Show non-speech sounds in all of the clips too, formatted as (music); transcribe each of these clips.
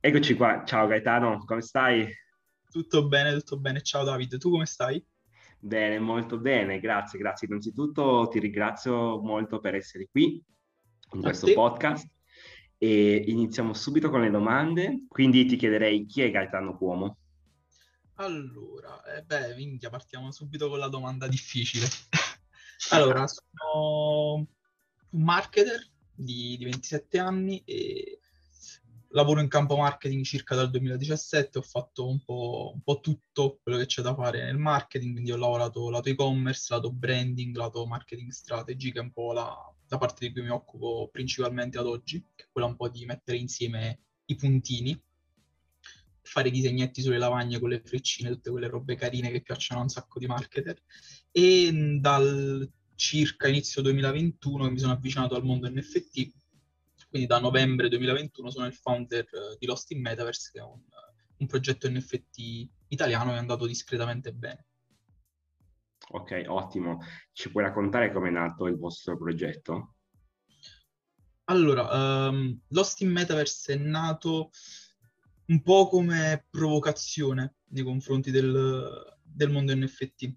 Eccoci qua, ciao Gaetano, come stai? Tutto bene, tutto bene. Ciao David, tu come stai? Bene, molto bene, grazie, grazie. Innanzitutto ti ringrazio molto per essere qui in questo podcast e iniziamo subito con le domande. Quindi ti chiederei chi è Gaetano Cuomo? Allora, eh beh, minchia, partiamo subito con la domanda difficile. (laughs) allora, sono un marketer di, di 27 anni e lavoro in campo marketing circa dal 2017, ho fatto un po', un po', tutto quello che c'è da fare nel marketing, quindi ho lavorato lato e-commerce, lato branding, lato marketing strategy, che è un po' la, la parte di cui mi occupo principalmente ad oggi, che è quella un po' di mettere insieme i puntini, fare disegnetti sulle lavagne con le freccine, tutte quelle robe carine che piacciono a un sacco di marketer. E dal circa inizio 2021 mi sono avvicinato al mondo NFT quindi da novembre 2021 sono il founder eh, di Lost in Metaverse, che è un, un progetto NFT italiano che è andato discretamente bene. Ok, ottimo. Ci puoi raccontare come è nato il vostro progetto? Allora, um, Lost in Metaverse è nato un po' come provocazione nei confronti del, del mondo NFT.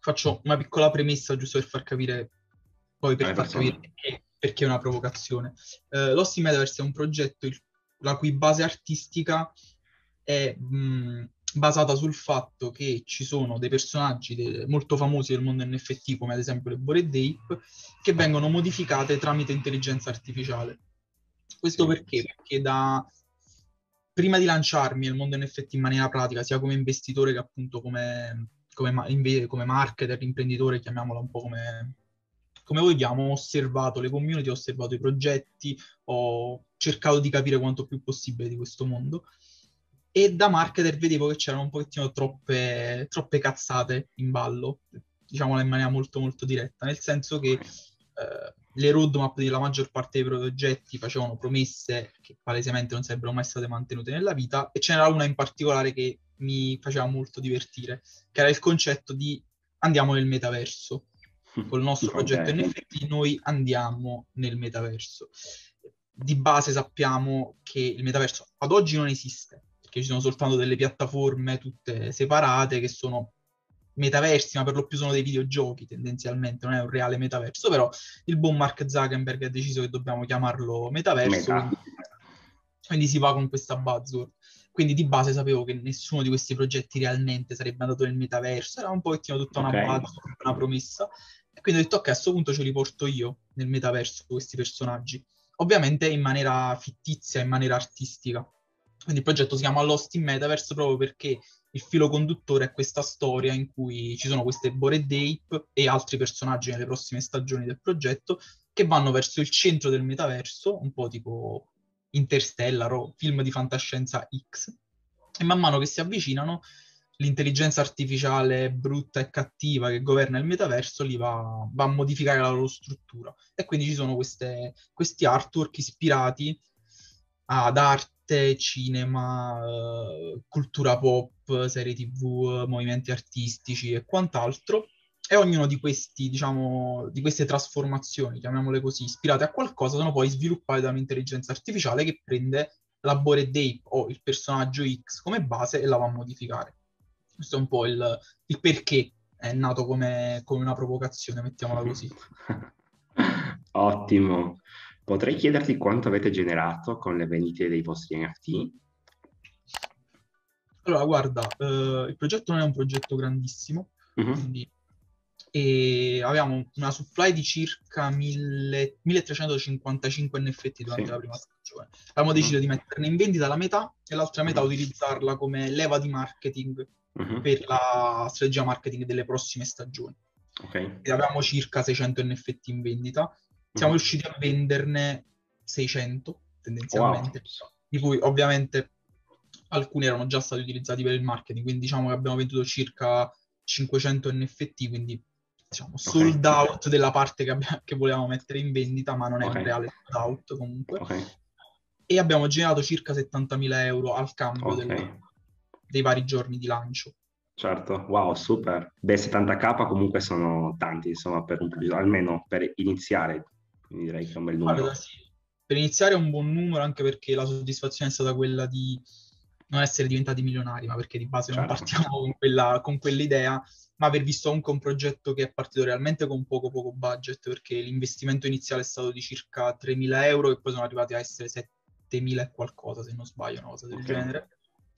Faccio una piccola premessa giusto per far capire, poi per far capire che perché è una provocazione. Uh, Lost in Metaverse è un progetto il, la cui base artistica è mh, basata sul fatto che ci sono dei personaggi de- molto famosi del mondo NFT, come ad esempio le Bored Ape, che vengono modificate tramite intelligenza artificiale. Questo sì, perché? Sì. Perché da prima di lanciarmi nel mondo NFT in maniera pratica, sia come investitore che appunto come, come, come marketer, imprenditore, chiamiamolo un po' come, come vogliamo, ho osservato le community, ho osservato i progetti, ho cercato di capire quanto più possibile di questo mondo. E da marketer vedevo che c'erano un pochettino troppe, troppe cazzate in ballo, diciamola in maniera molto molto diretta, nel senso che eh, le roadmap della maggior parte dei progetti facevano promesse che palesemente non sarebbero mai state mantenute nella vita e ce n'era una in particolare che mi faceva molto divertire, che era il concetto di andiamo nel metaverso (laughs) col nostro progetto. NFT noi andiamo nel metaverso. Di base sappiamo che il metaverso ad oggi non esiste, perché ci sono soltanto delle piattaforme tutte separate che sono metaversi, ma per lo più sono dei videogiochi tendenzialmente, non è un reale metaverso, però il buon Mark Zuckerberg ha deciso che dobbiamo chiamarlo metaverso, Meta. quindi, quindi si va con questa buzzword. Quindi di base sapevo che nessuno di questi progetti realmente sarebbe andato nel metaverso, era un pochettino tutta una okay. buzzword, una promessa. E quindi ho detto, ok, a questo punto ce li porto io nel metaverso, questi personaggi. Ovviamente in maniera fittizia, in maniera artistica. Quindi il progetto si chiama Lost in Metaverse proprio perché il filo conduttore è questa storia in cui ci sono queste Bored Ape e altri personaggi nelle prossime stagioni del progetto che vanno verso il centro del metaverso, un po' tipo Interstellar o film di fantascienza X. E man mano che si avvicinano l'intelligenza artificiale brutta e cattiva che governa il metaverso li va, va a modificare la loro struttura. E quindi ci sono queste, questi artwork ispirati ad arte, cinema, eh, cultura pop, serie tv, movimenti artistici e quant'altro. E ognuno di, questi, diciamo, di queste trasformazioni, chiamiamole così, ispirate a qualcosa, sono poi sviluppate da un'intelligenza artificiale che prende la Bored Ape o il personaggio X come base e la va a modificare. Questo è un po' il, il perché è nato come, come una provocazione, mettiamola così. (laughs) Ottimo. Potrei chiederti quanto avete generato con le vendite dei vostri NFT? Allora, guarda, eh, il progetto non è un progetto grandissimo, uh-huh. quindi, e avevamo una supply di circa 1000, 1355 NFT durante sì. la prima stagione. Avevamo deciso uh-huh. di metterne in vendita la metà e l'altra metà uh-huh. utilizzarla come leva di marketing uh-huh. per la strategia marketing delle prossime stagioni. Okay. E avevamo circa 600 NFT in vendita. Siamo uh-huh. riusciti a venderne 600 tendenzialmente, wow. di cui ovviamente alcuni erano già stati utilizzati per il marketing, quindi diciamo che abbiamo venduto circa 500 NFT, quindi diciamo sold okay. out della parte che, abbiamo, che, volevamo mettere in vendita, ma non è okay. un reale sold out comunque. Okay. E abbiamo generato circa 70.000 euro al cambio del, dei vari giorni di lancio. Certo, wow, super. Beh, 70k comunque sono tanti, insomma, per un almeno per iniziare, quindi direi che è un bel numero. Guarda, sì. per iniziare è un buon numero anche perché la soddisfazione è stata quella di non essere diventati milionari, ma perché di base certo. non partiamo con, quella, con quell'idea, ma aver visto comunque un progetto che è partito realmente con poco poco budget, perché l'investimento iniziale è stato di circa 3.000 euro e poi sono arrivati a essere 7.000 e qualcosa, se non sbaglio, una cosa del okay. genere.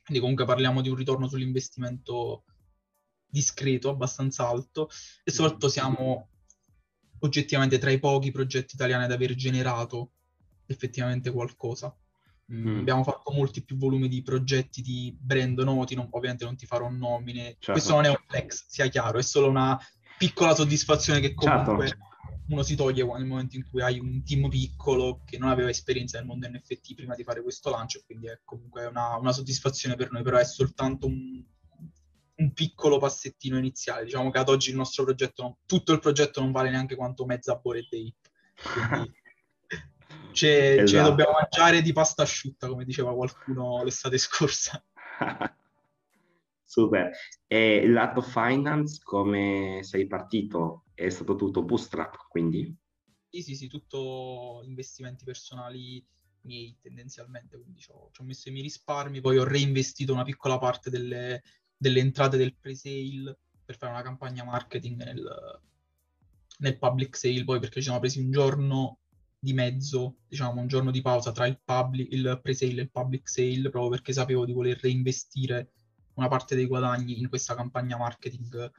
Quindi comunque parliamo di un ritorno sull'investimento discreto, abbastanza alto, e soprattutto siamo oggettivamente tra i pochi progetti italiani ad aver generato effettivamente qualcosa. Mm. Abbiamo fatto molti più volumi di progetti di brand noti, non, ovviamente non ti farò nomine. Certo. Questo non è un flex, sia chiaro, è solo una piccola soddisfazione che comunque certo. uno si toglie nel momento in cui hai un team piccolo che non aveva esperienza nel mondo NFT prima di fare questo lancio, quindi è comunque una, una soddisfazione per noi, però è soltanto un, un, piccolo passettino iniziale. Diciamo che ad oggi il nostro progetto, tutto il progetto non vale neanche quanto mezza Bored Day. Quindi (laughs) Ce, esatto. ce ne dobbiamo mangiare di pasta asciutta, come diceva qualcuno l'estate scorsa. Super. E il lato finance, come sei partito? È stato tutto bootstrap, quindi? Sì, sì, sì, tutto investimenti personali miei tendenzialmente, quindi ci ho, ci ho messo i miei risparmi, poi ho reinvestito una piccola parte delle, delle entrate del pre-sale per fare una campagna marketing nel, nel public sale, poi perché ci siamo presi un giorno di mezzo, diciamo, un giorno di pausa tra il, public, il pre-sale e il public sale, proprio perché sapevo di voler reinvestire una parte dei guadagni in questa campagna marketing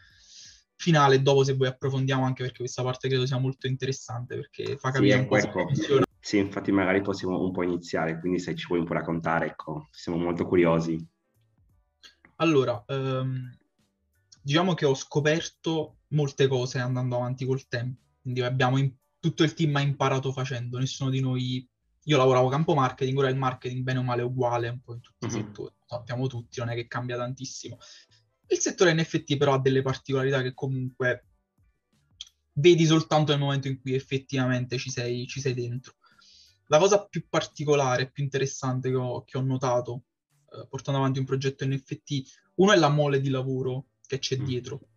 finale. Dopo, se vuoi, approfondiamo anche perché questa parte credo sia molto interessante perché fa capire sì, un po' ecco. funziona. Sì, infatti, magari possiamo un po' iniziare. Quindi, se ci vuoi un po' raccontare, ecco, siamo molto curiosi. Allora, ehm, diciamo che ho scoperto molte cose andando avanti col tempo. Quindi abbiamo in- tutto il team ha imparato facendo, nessuno di noi... Io lavoravo campo marketing, ora il marketing bene o male è uguale un po' in tutti mm-hmm. i mhm. settori, lo sappiamo tutti, non è che cambia tantissimo. Il settore NFT però ha delle particolarità che comunque vedi soltanto nel momento in cui effettivamente ci sei, ci sei dentro. La cosa più particolare, più interessante che ho, che ho notato eh, portando avanti un progetto NFT, uno è la mole di lavoro che c'è mm. dietro.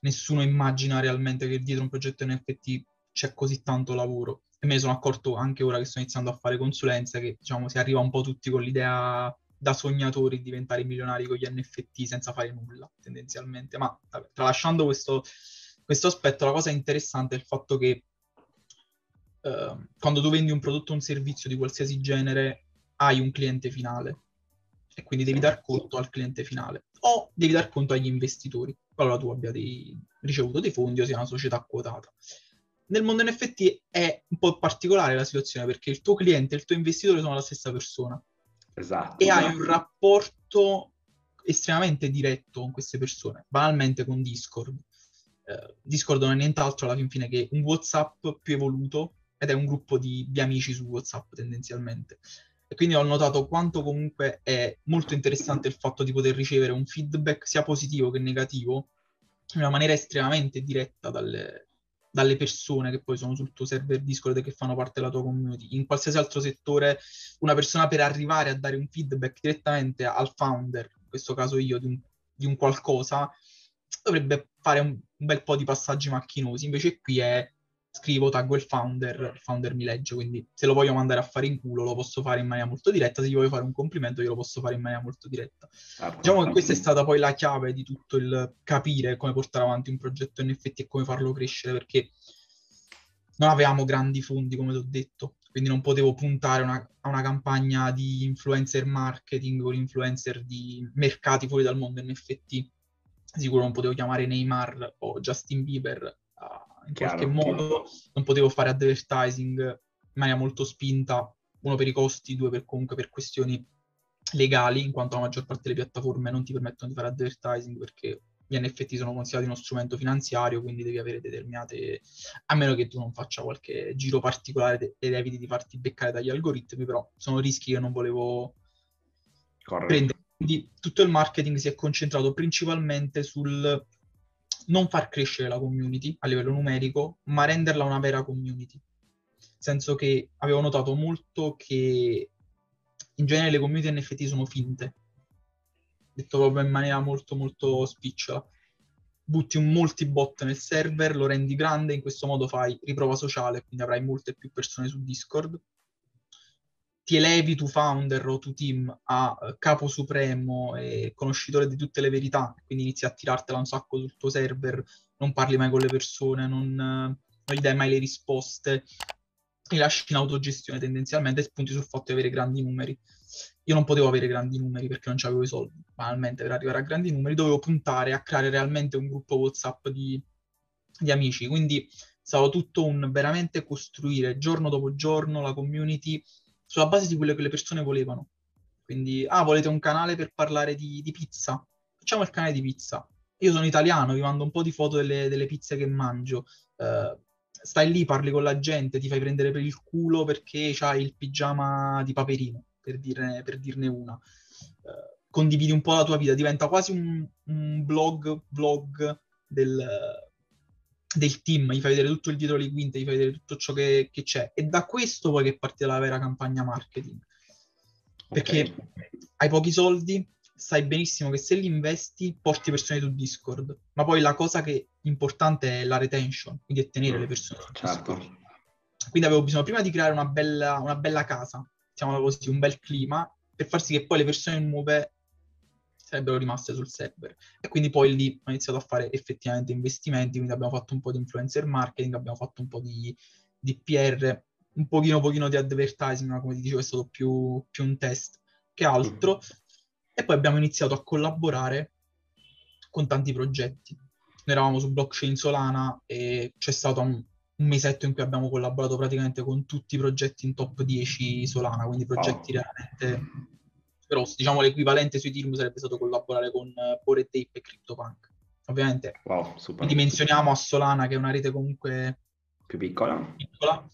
Nessuno immagina realmente che dietro un progetto NFT c'è così tanto lavoro. E me ne sono accorto anche ora che sto iniziando a fare consulenza, che diciamo si arriva un po' tutti con l'idea da sognatori di diventare milionari con gli NFT senza fare nulla, tendenzialmente. Ma vabbè, tralasciando questo, questo aspetto, la cosa interessante è il fatto che eh, quando tu vendi un prodotto o un servizio di qualsiasi genere, hai un cliente finale e quindi devi dar conto al cliente finale o devi dar conto agli investitori, qualora tu abbia dei, ricevuto dei fondi o sia una società quotata nel mondo NFT è un po' particolare la situazione perché il tuo cliente e il tuo investitore sono la stessa persona. Esatto. E hai un rapporto estremamente diretto con queste persone, banalmente con Discord. Eh, Discord non è nient'altro alla fin fine che un WhatsApp più evoluto ed è un gruppo di, di amici su WhatsApp tendenzialmente. E quindi ho notato quanto comunque è molto interessante il fatto di poter ricevere un feedback sia positivo che negativo in una maniera estremamente diretta dalle, dalle persone che poi sono sul tuo server Discord e che fanno parte della tua community. In qualsiasi altro settore, una persona per arrivare a dare un feedback direttamente al founder, in questo caso io, di un, di un qualcosa, dovrebbe fare un, un, bel po' di passaggi macchinosi. Invece qui è scrivo, taggo il founder, il founder mi legge, quindi se lo voglio mandare a fare in culo lo posso fare in maniera molto diretta, se gli voglio fare un complimento io lo posso fare in maniera molto diretta. Ah, diciamo che questa è stata poi la chiave di tutto il capire come portare avanti un progetto NFT e come farlo crescere, perché non avevamo grandi fondi, come ti ho detto, quindi non potevo puntare una, a una campagna di influencer marketing o influencer di mercati fuori dal mondo NFT. Sicuro non potevo chiamare Neymar o Justin Bieber in Chiaro, qualche modo, non potevo fare advertising in maniera molto spinta, uno per i costi, due per comunque per questioni legali, in quanto la maggior parte delle piattaforme non ti permettono di fare advertising perché gli NFT sono considerati uno strumento finanziario, quindi devi avere determinate... a meno che tu non faccia qualche giro particolare ed eviti di farti beccare dagli algoritmi, però sono rischi che non volevo Corretto. prendere. Quindi tutto il marketing si è concentrato principalmente sul non far crescere la community a livello numerico, ma renderla una vera community. Nel senso che avevo notato molto che in genere le community NFT sono finte, detto proprio in maniera molto molto spicciola. Butti un multibot nel server, lo rendi grande, in questo modo fai riprova sociale, quindi avrai molte più persone su Discord. Ti elevi tu founder o tu team a uh, capo supremo e conoscitore di tutte le verità, quindi inizi a tirartela un sacco sul tuo server, non parli mai con le persone, non, uh, non gli dai mai le risposte, li lasci in autogestione tendenzialmente e spunti sul fatto di avere grandi numeri. Io non potevo avere grandi numeri perché non avevo i soldi, banalmente per arrivare a grandi numeri dovevo puntare a creare realmente un gruppo WhatsApp di, di amici, quindi stava tutto un veramente costruire giorno dopo giorno la community sulla base di quello che le persone volevano. Quindi, ah, volete un canale per parlare di, di pizza? Facciamo il canale di pizza. Io sono italiano, vi mando un po' di foto delle, delle pizze che mangio. Uh, stai lì, parli con la gente, ti fai prendere per il culo perché c'hai il pigiama di Paperino, per dirne, per dirne una. Uh, condividi un po' la tua vita, diventa quasi un, un blog, vlog del, del team, gli fai vedere tutto il dietro le quinte, gli fai vedere tutto ciò che, che c'è. E da questo poi che parte la vera campagna marketing. Perché okay. hai pochi soldi, sai benissimo che se li investi porti persone su Discord, ma poi la cosa che è importante è la retention, quindi è tenere le persone su certo. Discord. Quindi avevo bisogno prima di creare una bella, una bella casa, diciamo così, un bel clima, per far sì che poi le persone nuove sarebbero rimaste sul server. E quindi poi lì ho iniziato a fare effettivamente investimenti, quindi abbiamo fatto un po' di influencer marketing, abbiamo fatto un po' di, di PR, un pochino, pochino di advertising, ma come ti dicevo è stato più, più un test che altro. Mm. E poi abbiamo iniziato a collaborare con tanti progetti. Noi eravamo su blockchain Solana e c'è stato un, un mesetto in cui abbiamo collaborato praticamente con tutti i progetti in top 10 Solana, quindi progetti wow. realmente grossi. Diciamo l'equivalente su Ethereum sarebbe stato collaborare con uh, Bored Tape e CryptoPunk. Ovviamente wow, dimensioniamo a Solana che è una rete comunque più piccola. piccola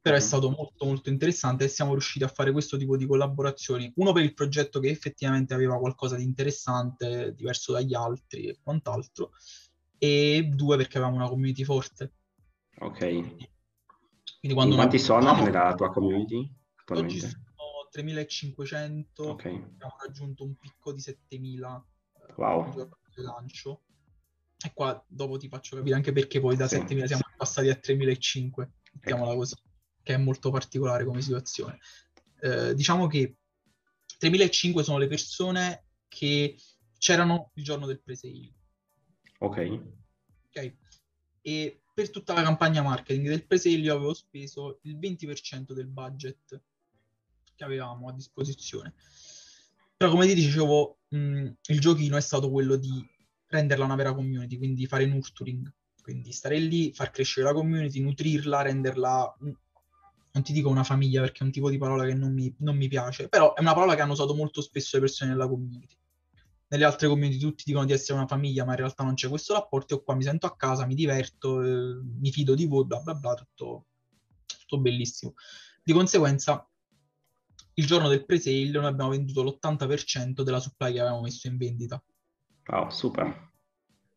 però è stato molto molto interessante e siamo riusciti a fare questo tipo di collaborazioni. Uno per il progetto che effettivamente aveva qualcosa di interessante, diverso dagli altri e quant'altro, e due perché avevamo una community forte. Ok. Quindi quando quanti sono no, nella tua community? Oggi sono 3500, okay. abbiamo raggiunto un picco di 7000 eh, wow. il lancio. E qua dopo ti faccio capire anche perché poi da sì. 7000 siamo passati a 3500, mettiamola così che è molto particolare come situazione. Eh, diciamo che 3005 sono le persone che c'erano il giorno del pre-sale. Ok. Ok. E per tutta la campagna marketing del pre-sale io avevo speso il 20% del budget che avevamo a disposizione. Però come ti dicevo, mh, il giochino è stato quello di renderla una vera community, quindi fare nurturing, quindi stare lì, far crescere la community, nutrirla, renderla non ti dico una famiglia perché è un tipo di parola che non mi, non mi piace, però è una parola che hanno usato molto spesso le persone nella community. Nelle altre community tutti dicono di essere una famiglia, ma in realtà non c'è questo rapporto. Io qua mi sento a casa, mi diverto, eh, mi fido di voi, bla bla bla, tutto, tutto bellissimo. Di conseguenza, il giorno del pre-sale noi abbiamo venduto l'80% della supply che avevamo messo in vendita. Wow, super.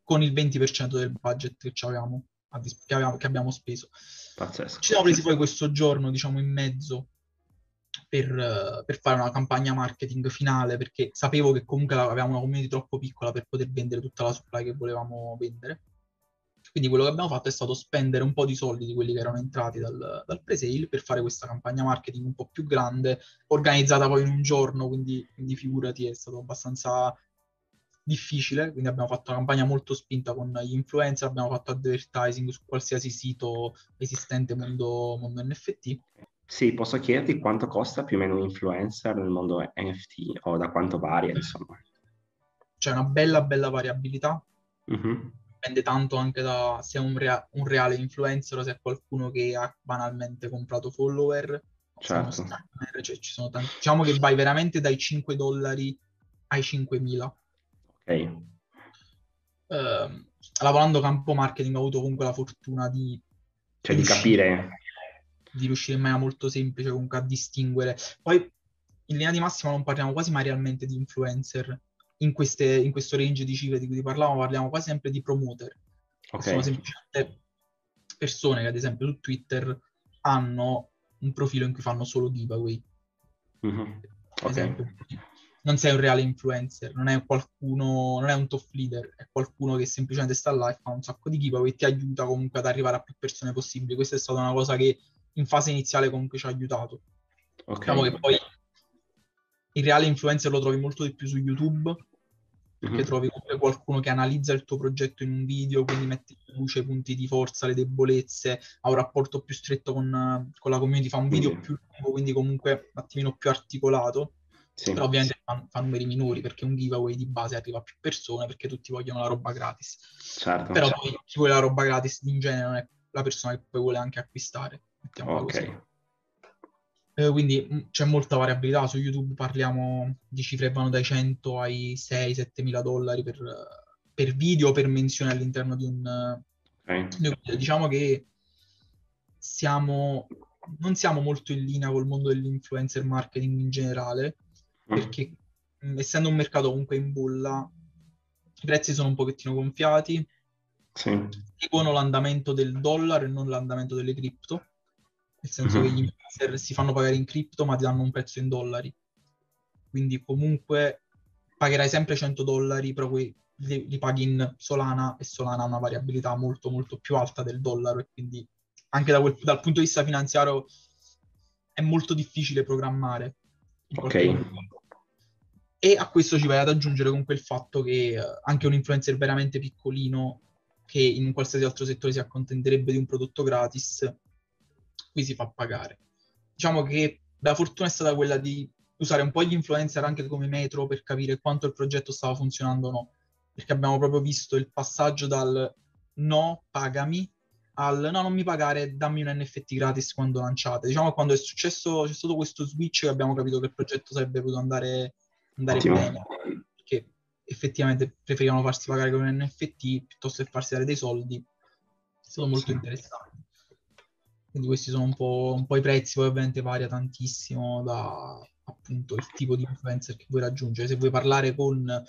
Con il 20% del budget che avevamo che, abbiamo, che abbiamo speso. Pazzesco. Ci siamo presi poi questo giorno, diciamo, in mezzo per, per, fare una campagna marketing finale, perché sapevo che comunque avevamo una community troppo piccola per poter vendere tutta la supply che volevamo vendere. Quindi quello che abbiamo fatto è stato spendere un po' di soldi di quelli che erano entrati dal, dal pre-sale per fare questa campagna marketing un po' più grande, organizzata poi in un giorno, quindi, quindi figurati, è stato abbastanza difficile, quindi abbiamo fatto una campagna molto spinta con gli influencer, abbiamo fatto advertising su qualsiasi sito esistente mondo, mondo NFT. Sì, posso chiederti quanto costa più o meno un influencer nel mondo NFT o da quanto varia, insomma? C'è una bella, bella variabilità. Mm-hmm. Dipende tanto anche da se è un, rea- un, reale influencer o se è qualcuno che ha banalmente comprato follower. Certo. cioè, ci sono tanti. Diciamo che vai veramente dai 5 dollari ai 5.000 Ok. Uh, lavorando campo marketing ho avuto comunque la fortuna di... Cioè di capire... Di riuscire in maniera molto semplice comunque a distinguere. Poi in linea di massima non parliamo quasi mai realmente di influencer in, queste, in questo range di cifre di cui ti parlavo, parliamo quasi sempre di promoter. Okay. Sono semplicemente persone che ad esempio su Twitter hanno un profilo in cui fanno solo giveaway. Mm-hmm. Okay. Esempio, non sei un reale influencer, non è qualcuno, non è un top leader, è qualcuno che semplicemente sta là e fa un sacco di giveaway e ti aiuta comunque ad arrivare a più persone possibili. Questa è stata una cosa che in fase iniziale comunque ci ha aiutato. Okay. Diciamo che poi il reale influencer lo trovi molto di più su YouTube, perché mm-hmm. trovi comunque qualcuno che analizza il tuo progetto in un video, quindi metti in luce i punti di forza, le debolezze, ha un rapporto più stretto con, con la community, fa un video mm-hmm. più lungo, quindi comunque un attimino più articolato. Sì. Però ovviamente fa, fa, numeri minori perché un giveaway di base arriva a più persone perché tutti vogliono la roba gratis. Certo, Però certo. poi chi vuole la roba gratis in genere non è la persona che poi vuole anche acquistare. Ok. Così. Eh, quindi mm, c'è molta variabilità. Su YouTube parliamo di cifre che vanno dai 100 ai 6-7 mila dollari per, per video per menzione all'interno di un, okay. video. Diciamo che siamo, non siamo molto in linea col mondo dell'influencer marketing in generale, mm. perché mm, essendo un mercato comunque in bolla, i prezzi sono un pochettino gonfiati, sì. seguono l'andamento del dollaro e non l'andamento delle cripto nel senso mm-hmm. che gli influencer si fanno pagare in cripto ma ti danno un prezzo in dollari. Quindi comunque pagherai sempre 100 dollari, però li, li, paghi in Solana e Solana ha una variabilità molto molto più alta del dollaro e quindi anche da quel, dal punto di vista finanziario è molto difficile programmare. Ok. E a questo ci vai ad aggiungere comunque il fatto che eh, anche un influencer veramente piccolino che in qualsiasi altro settore si accontenterebbe di un prodotto gratis qui si fa pagare. Diciamo che la fortuna è stata quella di usare un po' gli influencer anche come metro per capire quanto il progetto stava funzionando o no, perché abbiamo proprio visto il passaggio dal no, pagami, al no, non mi pagare, dammi un NFT gratis quando lanciate. Diciamo quando è successo, c'è stato questo switch che abbiamo capito che il progetto sarebbe potuto andare, andare bene, perché effettivamente preferivano farsi pagare con un NFT piuttosto che farsi dare dei soldi. È stato molto sì. interessante. Quindi questi sono un po', un po', i prezzi, poi ovviamente varia tantissimo da appunto il tipo di influencer che vuoi raggiungere. Se vuoi parlare con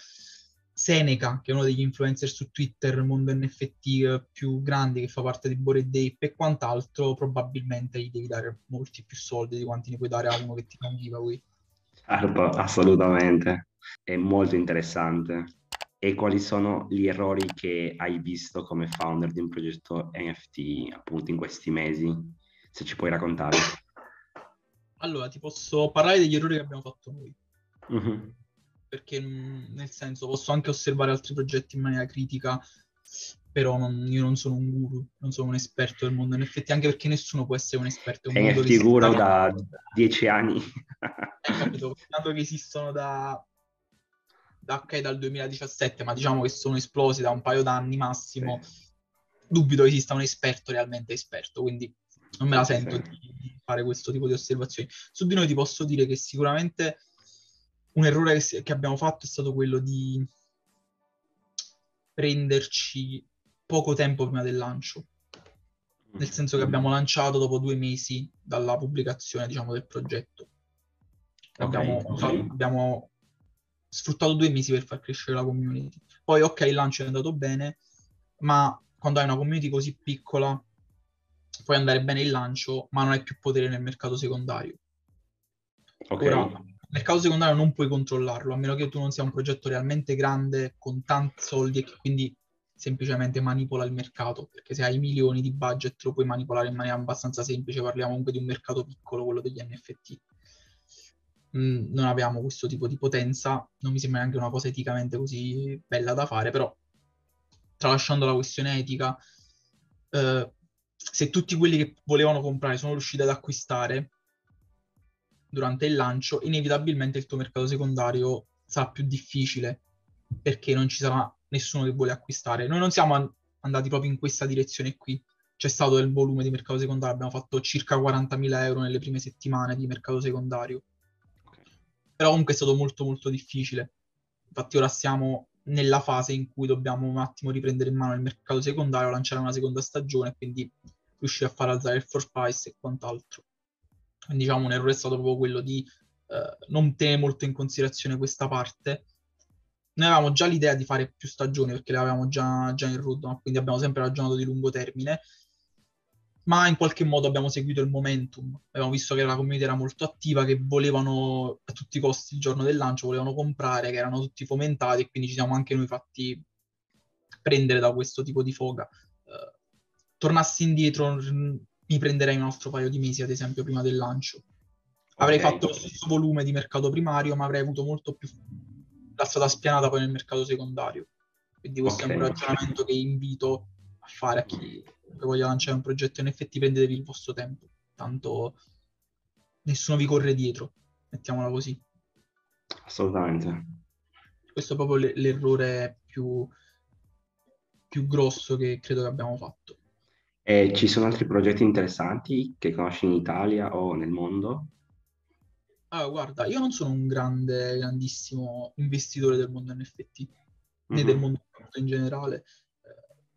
Seneca, che è uno degli influencer su Twitter, mondo NFT più grandi, che fa parte di Bored Ape e quant'altro, probabilmente gli devi dare molti più soldi di quanti ne puoi dare a uno che ti fa un giveaway. Certo, assolutamente. È molto interessante. E quali sono gli errori che hai visto come founder di un progetto NFT appunto in questi mesi? Se ci puoi raccontare. Allora, ti posso parlare degli errori che abbiamo fatto noi. Mm-hmm. Perché nel senso posso anche osservare altri progetti in maniera critica, però non, io non sono un guru, non sono un esperto del mondo NFT, anche perché nessuno può essere un esperto. Un NFT guru da dieci anni. Hai capito? Dato che esistono da, ok dal 2017, ma diciamo che sono esplosi da un paio d'anni massimo, sì. dubito esista un esperto realmente esperto, quindi non me la sento sì. di fare questo tipo di osservazioni. Su di noi ti posso dire che sicuramente un errore che, che abbiamo fatto è stato quello di prenderci poco tempo prima del lancio. Nel senso che abbiamo lanciato dopo due mesi dalla pubblicazione, diciamo, del progetto. Okay. Abbiamo, abbiamo sfruttato due mesi per far crescere la community. Poi, ok, il lancio è andato bene, ma quando hai una community così piccola, puoi andare bene il lancio, ma non hai più potere nel mercato secondario. Okay. Ora, il mercato secondario non puoi controllarlo, a meno che tu non sia un progetto realmente grande, con tanti soldi e che quindi semplicemente manipola il mercato, perché se hai milioni di budget lo puoi manipolare in maniera abbastanza semplice, parliamo comunque di un mercato piccolo, quello degli NFT mm, non abbiamo questo tipo di potenza, non mi sembra neanche una cosa eticamente così bella da fare, però tralasciando la questione etica, eh, se tutti quelli che volevano comprare sono riusciti ad acquistare durante il lancio, inevitabilmente il tuo mercato secondario sarà più difficile perché non ci sarà nessuno che vuole acquistare. Noi non siamo andati proprio in questa direzione qui. C'è stato il volume di mercato secondario, abbiamo fatto circa 40.000 euro nelle prime settimane di mercato secondario però comunque è stato molto molto difficile. Infatti ora siamo nella fase in cui dobbiamo un attimo riprendere in mano il mercato secondario, lanciare una seconda stagione quindi riuscire a far alzare il force price e quant'altro. Quindi diciamo un errore è stato proprio quello di eh, non tenere molto in considerazione questa parte. Noi avevamo già l'idea di fare più stagioni perché le avevamo già, già in roadmap, quindi abbiamo sempre ragionato di lungo termine ma in qualche modo abbiamo seguito il momentum. Abbiamo visto che la community era molto attiva, che volevano a tutti i costi il giorno del lancio, volevano comprare, che erano tutti fomentati e quindi ci siamo anche noi fatti prendere da questo tipo di foga. Uh, tornassi indietro, mi prenderei un altro paio di mesi, ad esempio, prima del lancio. Avrei okay. fatto lo stesso volume di mercato primario, ma avrei avuto molto più la strada spianata poi nel mercato secondario. Quindi questo okay. è un ragionamento che invito a fare a chi voglia lanciare un progetto NFT, prendetevi il vostro tempo, tanto nessuno vi corre dietro, mettiamola così. Assolutamente. Questo è proprio l'errore più, più grosso che credo che abbiamo fatto. E ci sono altri progetti interessanti che conosci in Italia o nel mondo? Ah, guarda, io non sono un grande, grandissimo investitore del mondo NFT, né mm-hmm. del mondo in generale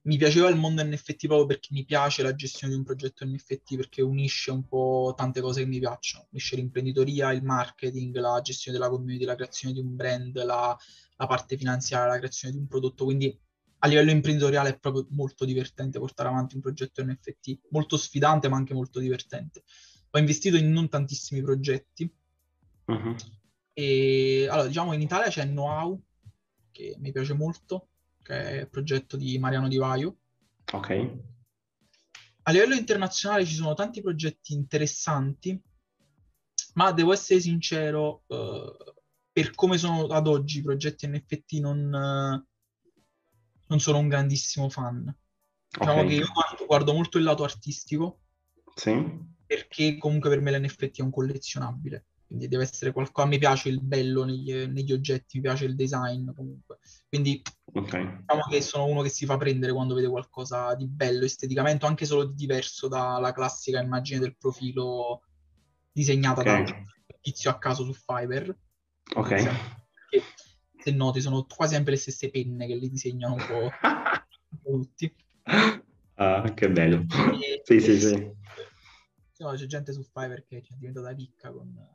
mi piaceva il mondo NFT proprio perché mi piace la gestione di un progetto NFT perché unisce un po' tante cose che mi piacciono, unisce l'imprenditoria, il marketing, la gestione della community, la creazione di un brand, la, la parte finanziaria, la creazione di un prodotto, quindi a livello imprenditoriale è proprio molto divertente portare avanti un progetto NFT, molto sfidante ma anche molto divertente. Ho investito in non tantissimi progetti. Uh-huh. e allora diciamo in Italia c'è Know-how che mi piace molto, che è il progetto di Mariano Di Vaio. Ok. A livello internazionale ci sono tanti progetti interessanti, ma devo essere sincero, uh, per come sono ad oggi i progetti NFT non, uh, non sono un grandissimo fan. Diciamo okay. che io guardo, guardo, molto il lato artistico, sì. perché comunque per me l'NFT è un collezionabile quindi deve essere qualcosa. A me piace il bello negli, negli oggetti, mi piace il design comunque. Quindi okay. diciamo che sono uno che si fa prendere quando vede qualcosa di bello esteticamente, anche solo di diverso dalla classica immagine del profilo disegnata okay. da un tizio a caso su Fiverr. Ok. Che, se noti, sono quasi sempre le stesse penne che li disegnano un po', (laughs) tutti. Ah, che bello. E, sì, sì, sì. (laughs) No, c'è gente su Fiverr che è diventata ricca con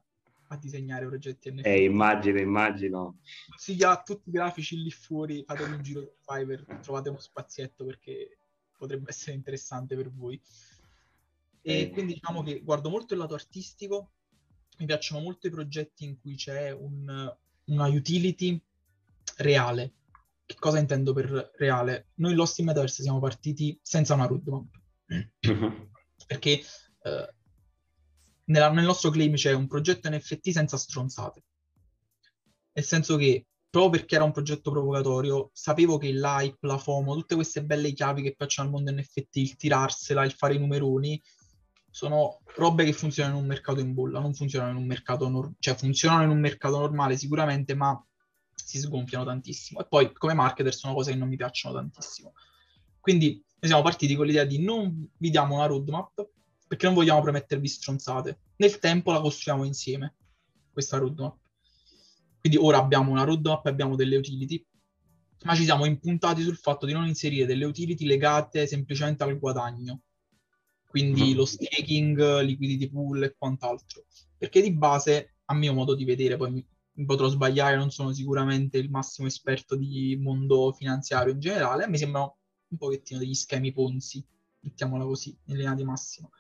a disegnare progetti NFT. Eh, immagino, immagino. Consiglio a tutti i grafici lì fuori, fatevi un giro su Fiverr, trovate uno spazietto perché potrebbe essere interessante per voi. E eh. quindi diciamo che guardo molto il lato artistico, mi piacciono molto i progetti in cui c'è un, una utility reale. Che cosa intendo per reale? Noi Lost in Metaverse siamo partiti senza una roadmap. (laughs) Perché eh, nella, nel nostro claim c'è un progetto NFT senza stronzate. Nel senso che, proprio perché era un progetto provocatorio, sapevo che l'hype, la FOMO, tutte queste belle chiavi che piacciono al mondo NFT, il tirarsela, il fare i numeroni, sono robe che funzionano in un mercato in bolla, non funzionano in un mercato normale, cioè funzionano in un mercato normale sicuramente, ma si sgonfiano tantissimo. E poi come marketer sono cose che non mi piacciono tantissimo. Quindi noi siamo partiti con l'idea di non vi diamo una roadmap, perché non vogliamo promettervi stronzate. Nel tempo la costruiamo insieme, questa roadmap. Quindi ora abbiamo una roadmap e abbiamo delle utility, ma ci siamo impuntati sul fatto di non inserire delle utility legate semplicemente al guadagno. Quindi mm. lo staking, liquidity pool e quant'altro. Perché di base, a mio modo di vedere, poi mi, mi potrò sbagliare, non sono sicuramente il massimo esperto di mondo finanziario in generale, me sembrano un pochettino degli schemi Ponzi, mettiamola così, in linea di massima.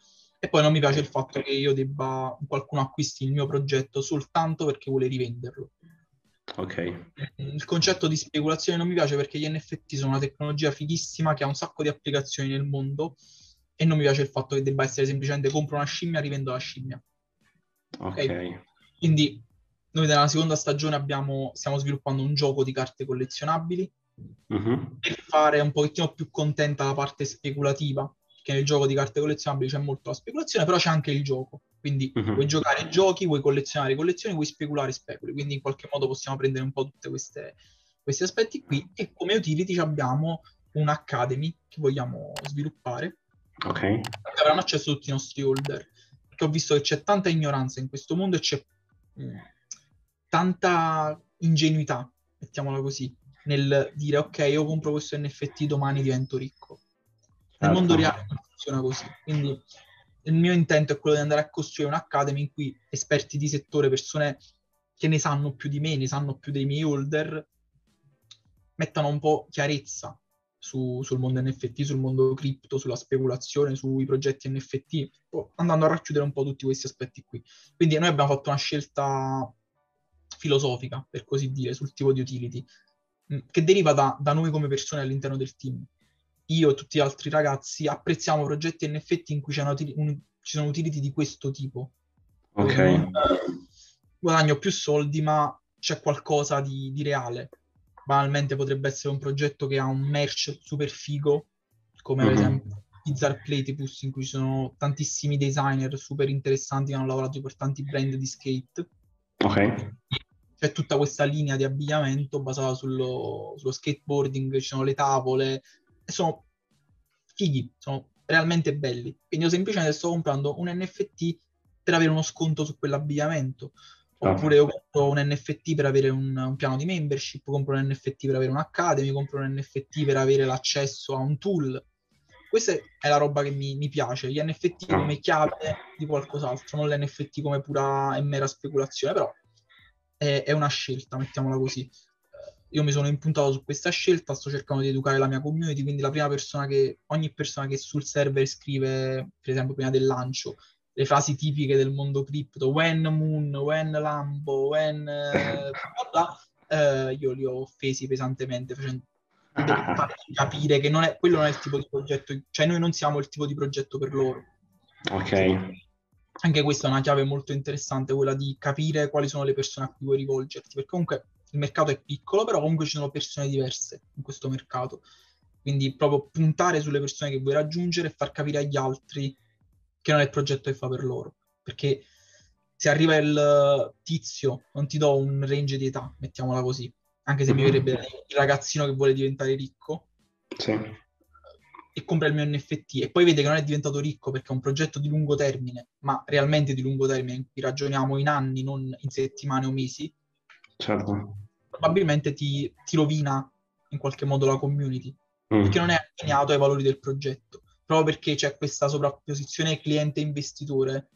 E poi non mi piace il fatto che io debba, qualcuno acquisti il mio progetto soltanto perché vuole rivenderlo. Ok. Il concetto di speculazione non mi piace perché gli NFT sono una tecnologia fighissima che ha un sacco di applicazioni nel mondo e non mi piace il fatto che debba essere semplicemente compro una scimmia, rivendo la scimmia. Ok. okay? Quindi noi nella seconda stagione abbiamo, stiamo sviluppando un gioco di carte collezionabili uh-huh. per fare un pochettino più contenta la parte speculativa che nel gioco di carte collezionabili c'è molto la speculazione, però c'è anche il gioco. Quindi uh-huh. vuoi giocare giochi, vuoi collezionare collezioni, vuoi speculare speculi. Quindi in qualche modo possiamo prendere un po' tutti questi aspetti qui. E come utility abbiamo un'academy che vogliamo sviluppare. Ok. Che avranno accesso tutti i nostri holder. Perché ho visto che c'è tanta ignoranza in questo mondo e c'è mh, mm, tanta ingenuità, mettiamola così, nel dire ok, io compro questo NFT, domani divento ricco nel mondo certo. reale non funziona così. Quindi il mio intento è quello di andare a costruire un'academy in cui esperti di settore, persone che ne sanno più di me, ne sanno più dei miei holder, mettano un po' chiarezza su, sul mondo NFT, sul mondo cripto, sulla speculazione, sui progetti NFT, andando a racchiudere un po' tutti questi aspetti qui. Quindi noi abbiamo fatto una scelta filosofica, per così dire, sul tipo di utility, che deriva da, da noi come persone all'interno del team io e tutti gli altri ragazzi apprezziamo progetti NFT in cui un, ci sono utility di questo tipo. Ok. Non, guadagno più soldi, ma c'è qualcosa di, di reale. Banalmente potrebbe essere un progetto che ha un merch super figo, come mm-hmm. ad esempio Bizarre Platypus, in cui ci sono tantissimi designer super interessanti che hanno lavorato per tanti brand di skate. Ok. C'è tutta questa linea di abbigliamento basata sullo, sullo skateboarding, ci sono le tavole, e sono fighi, sono realmente belli. Quindi io semplicemente sto comprando un NFT per avere uno sconto su quell'abbigliamento. Oppure io compro un NFT per avere un, un, piano di membership, compro un NFT per avere un Academy, compro un NFT per avere l'accesso a un tool. Questa è la roba che mi, mi piace, gli NFT come chiave di qualcos'altro, non l'NFT come pura e mera speculazione, però è, è una scelta, mettiamola così io mi sono impuntato su questa scelta, sto cercando di educare la mia community, quindi la prima persona che, ogni persona che sul server scrive, per esempio prima del lancio, le frasi tipiche del mondo cripto, when moon, when lambo, when eh, bla, eh, io li ho offesi pesantemente facendo capire che non è, quello non è il tipo di progetto, cioè noi non siamo il tipo di progetto per loro. Ok. Anche questa è una chiave molto interessante, quella di capire quali sono le persone a cui vuoi rivolgerti, perché comunque il mercato è piccolo, però comunque ci sono persone diverse in questo mercato. Quindi proprio puntare sulle persone che vuoi raggiungere e far capire agli altri che non è il progetto che fa per loro. Perché se arriva il tizio, non ti do un range di età, mettiamola così, anche se mm-hmm. mi verrebbe il ragazzino che vuole diventare ricco. Sì. E compra il mio NFT e poi vede che non è diventato ricco perché è un progetto di lungo termine, ma realmente di lungo termine, in cui ragioniamo in anni, non in settimane o mesi, certo. probabilmente ti, ti, rovina in qualche modo la community, mm. perché non è allineato ai valori del progetto. Proprio perché c'è questa sovrapposizione cliente-investitore,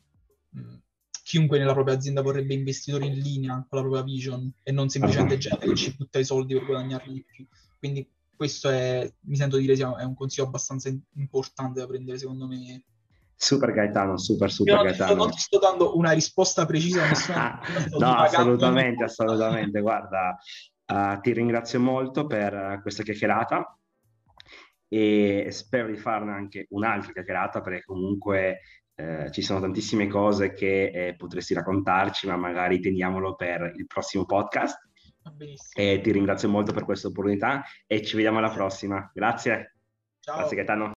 mm, chiunque nella propria azienda vorrebbe investitori in linea con la propria vision e non semplicemente gente che ci butta i soldi per guadagnarli di più. Quindi questo è, mi sento dire, è un consiglio abbastanza importante da prendere secondo me Super Gaetano, super super Io Gaetano. Non ti sto dando una risposta precisa a nessuna. (laughs) no, assolutamente, assolutamente. Guarda, uh, ti ringrazio molto per questa chiacchierata e spero di farne anche un'altra chiacchierata perché comunque eh, ci sono tantissime cose che eh, potresti raccontarci, ma magari teniamolo per il prossimo podcast. E ti ringrazio molto per questa opportunità e ci vediamo alla prossima. Grazie. Ciao. Grazie Gaetano.